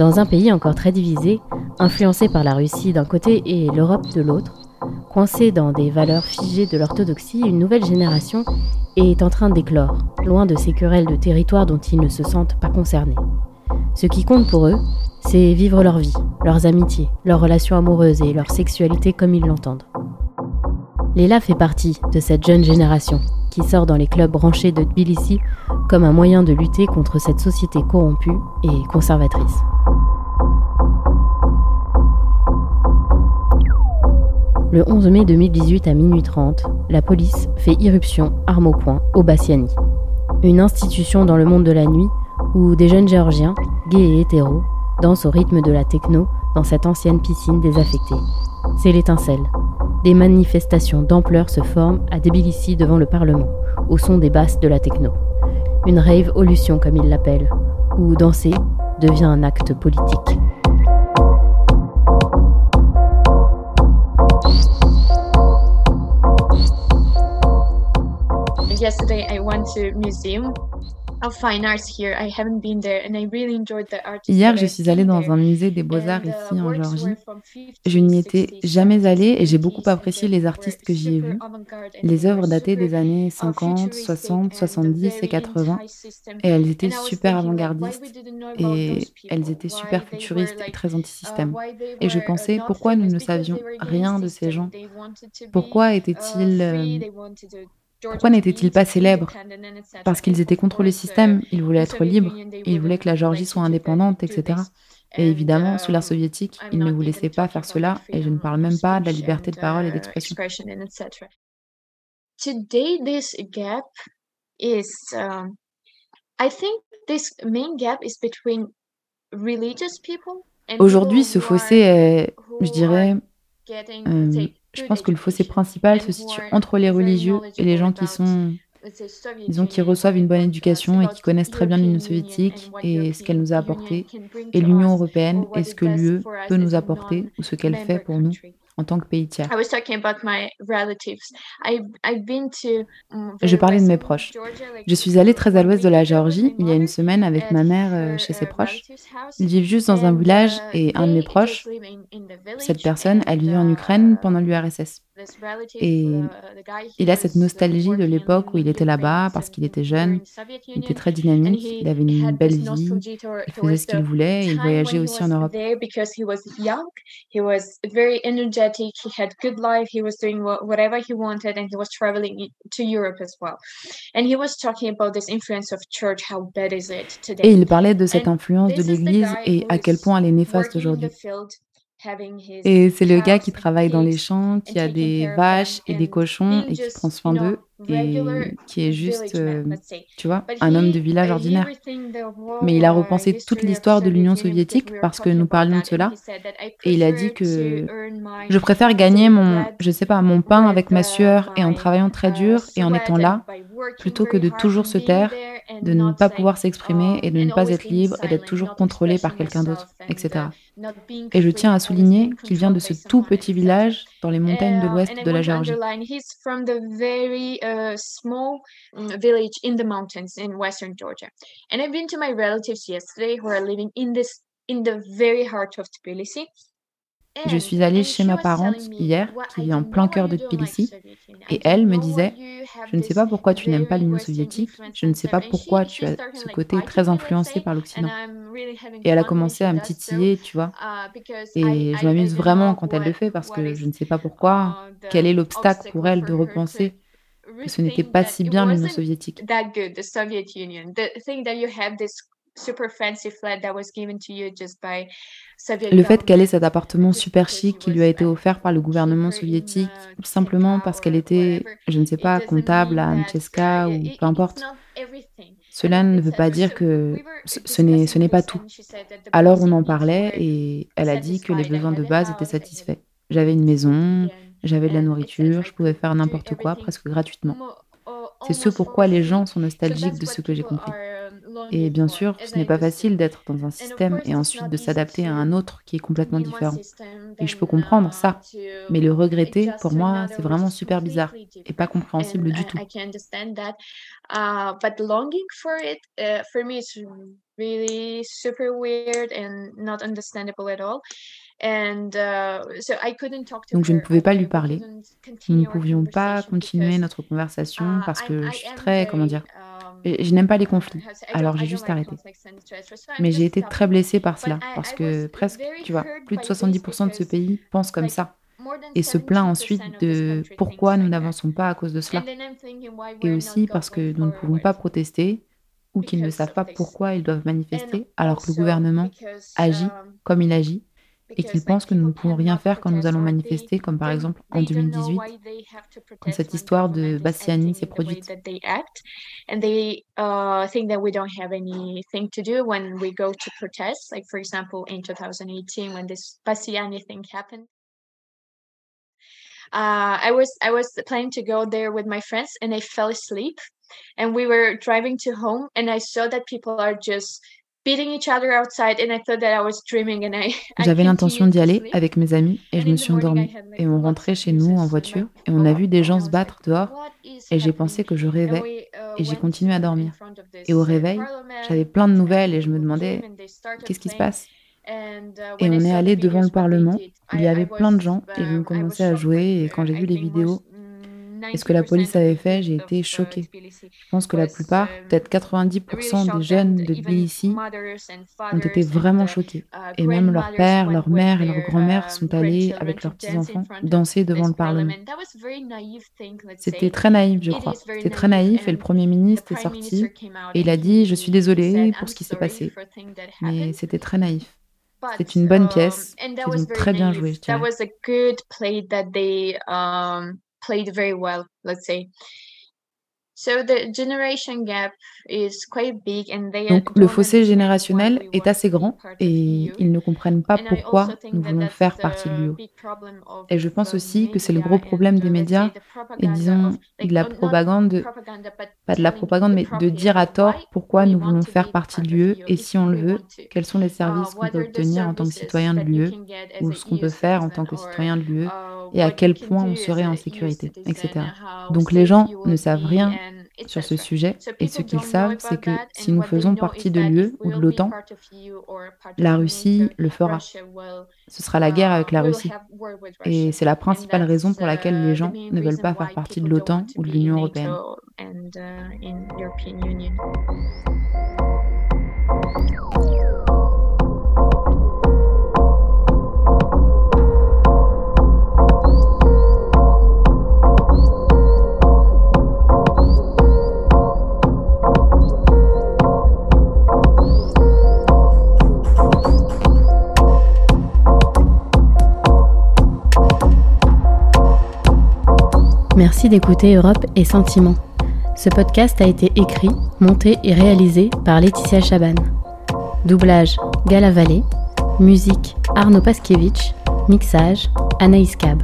Dans un pays encore très divisé, influencé par la Russie d'un côté et l'Europe de l'autre, coincé dans des valeurs figées de l'orthodoxie, une nouvelle génération est en train d'éclore, loin de ces querelles de territoire dont ils ne se sentent pas concernés. Ce qui compte pour eux, c'est vivre leur vie, leurs amitiés, leurs relations amoureuses et leur sexualité comme ils l'entendent. Léla fait partie de cette jeune génération qui sort dans les clubs branchés de Tbilissi comme un moyen de lutter contre cette société corrompue et conservatrice. Le 11 mai 2018 à minuit 30, la police fait irruption, arme au poing, au Bassiani, une institution dans le monde de la nuit où des jeunes géorgiens, gays et hétéros, dansent au rythme de la techno dans cette ancienne piscine désaffectée. C'est l'étincelle. Des manifestations d'ampleur se forment à Tbilissi devant le Parlement, au son des basses de la techno. Une rave olution comme ils l'appellent, où danser devient un acte politique. Hier, je suis allée dans un musée des beaux-arts uh, ici en Géorgie. Je n'y étais jamais allée et j'ai beaucoup apprécié les artistes que j'y ai vus. Les œuvres datées des années 50, 60, 70 et 80. Et elles étaient super avant-gardistes et elles étaient super futuristes et très anti-système. Et je pensais, pourquoi nous ne savions rien de ces gens? Pourquoi étaient-ils euh, pourquoi n'étaient-ils pas célèbres Parce qu'ils étaient contre le système, ils voulaient être libres, ils voulaient que la Géorgie soit indépendante, etc. Et évidemment, sous l'ère soviétique, ils ne vous laissaient pas faire cela, et je ne parle même pas de la liberté de parole et d'expression. Aujourd'hui, ce fossé est, je dirais, je pense que le fossé principal se situe entre les religieux et les gens qui sont, disons, qui reçoivent une bonne éducation et qui connaissent très bien l'Union soviétique et ce qu'elle nous a apporté, et l'Union européenne et ce que l'UE peut nous apporter ou ce qu'elle fait pour nous en tant que pays tiers. Je parlais de mes proches. Je suis allée très à l'ouest de la Géorgie il y a une semaine avec ma mère euh, chez ses proches. Ils vivent juste dans un village et un de mes proches, cette personne, elle vivait en Ukraine pendant l'URSS. Et il a cette nostalgie de l'époque où il était là-bas parce qu'il était jeune, il était très dynamique, il avait une belle vie, il faisait ce qu'il voulait et il voyageait aussi en Europe. Et il parlait de cette influence de l'Église et à quel point elle est néfaste aujourd'hui. Et c'est le gars qui travaille dans les champs, qui a des vaches et des cochons et qui prend soin d'eux et qui est juste, euh, tu vois, un homme de village ordinaire. Mais il a repensé toute l'histoire de l'Union soviétique parce que nous parlions de cela. et il a dit que je préfère gagner mon, je sais pas, mon pain avec ma sueur et en travaillant très dur et en étant là plutôt que de toujours se taire de ne pas pouvoir s'exprimer oh, et de ne pas être libre et d'être toujours contrôlé par quelqu'un d'autre, etc. Et je tiens à souligner qu'il vient de ce tout petit village dans les montagnes de l'ouest de la Géorgie. Je suis allée chez ma parente hier, qui vit en plein cœur de Tbilissi, et elle me disait Je ne sais pas pourquoi tu n'aimes pas l'Union soviétique, je ne sais pas pourquoi tu as ce côté très influencé par l'Occident. Et elle a commencé à me titiller, tu vois. Et je m'amuse vraiment quand elle le fait parce que je ne sais pas pourquoi, quel est l'obstacle pour elle de repenser que ce n'était pas si bien l'Union soviétique. Le fait qu'elle ait cet appartement super chic qui lui a été offert par le gouvernement soviétique, simplement parce qu'elle était, je ne sais pas, comptable à Ancheska ou peu importe. Cela ne veut pas dire que ce n'est pas tout. Alors on en parlait et elle a dit que les besoins de base étaient satisfaits. J'avais une maison, j'avais de la nourriture, je pouvais faire n'importe quoi presque gratuitement. C'est ce pourquoi les gens sont nostalgiques de ce que j'ai compris. Et bien sûr, ce n'est pas facile d'être dans un système et ensuite de s'adapter à un autre qui est complètement différent. Et je peux comprendre ça. Mais le regretter, pour moi, c'est vraiment super bizarre et pas compréhensible du tout. Donc je ne pouvais pas lui parler. Nous ne pouvions pas continuer notre conversation uh, parce que je suis très, comment dire, um, je n'aime pas les conflits, alors j'ai juste arrêté. Mais j'ai été très blessée par cela, parce que presque, tu vois, plus de 70% de ce pays pensent comme ça. et se plaint ensuite de pourquoi nous n'avançons pas à cause de cela. Et aussi parce que nous ne pouvons pas protester ou qu'ils ne savent pas pourquoi ils doivent manifester alors que le gouvernement agit um, comme il agit et qu'ils pensent que nous ne pouvons rien faire quand nous allons manifester, comme par exemple en 2018, quand cette histoire de Bassiani s'est produite. And they uh, think that we don't have anything to do when we go to protest, like for example in 2018 when this Bassiani thing happened. Uh, I was I was planning to go there with my friends and I fell asleep and we were driving to home and I saw that people are just J'avais l'intention d'y aller avec mes amis et je me suis endormie. Et on rentrait chez nous en voiture et on a vu des gens se battre dehors et j'ai pensé que je rêvais uh, et j'ai continué à dormir. Et au réveil, j'avais plein de nouvelles et je me demandais qu'est-ce qui se passe? Uh, et on est allé devant le Parlement, il y avait plein de gens et ils ont commencé à jouer et quand j'ai vu les vidéos, et ce que la police avait fait, j'ai été choquée. Je pense que la plupart, peut-être 90% des jeunes de Tbilissi ont été vraiment choqués. Et même leurs pères, leurs mères et leurs grand-mères sont allés avec leurs petits-enfants danser devant le Parlement. C'était très naïf, je crois. C'était très naïf et le Premier ministre est sorti et il a dit Je suis désolé pour ce qui s'est passé. Mais c'était très naïf. C'est une bonne pièce. Ils ont très bien joué, je dirais. Played very well, let's say. Donc le fossé générationnel est assez grand et ils ne comprennent pas pourquoi nous voulons faire partie de l'UE. Et je pense aussi que c'est le gros problème des médias et disons de la propagande, pas de la propagande, mais de dire à tort pourquoi nous voulons faire partie de l'UE et si on le veut, quels sont les services qu'on peut obtenir en tant que citoyen de l'UE ou ce qu'on peut faire en tant que citoyen de l'UE et à quel point on serait en sécurité, etc. Donc les gens ne savent rien sur ce sujet et ce qu'ils savent, c'est que si nous faisons partie de l'UE ou de l'OTAN, la Russie le fera. Ce sera la guerre avec la Russie. Et c'est la principale raison pour laquelle les gens ne veulent pas faire partie de l'OTAN ou de l'Union européenne. Merci d'écouter Europe et Sentiments. Ce podcast a été écrit, monté et réalisé par Laetitia Chaban. Doublage Gala Vallée. Musique Arnaud Paskiewicz. Mixage Anaïs Cab.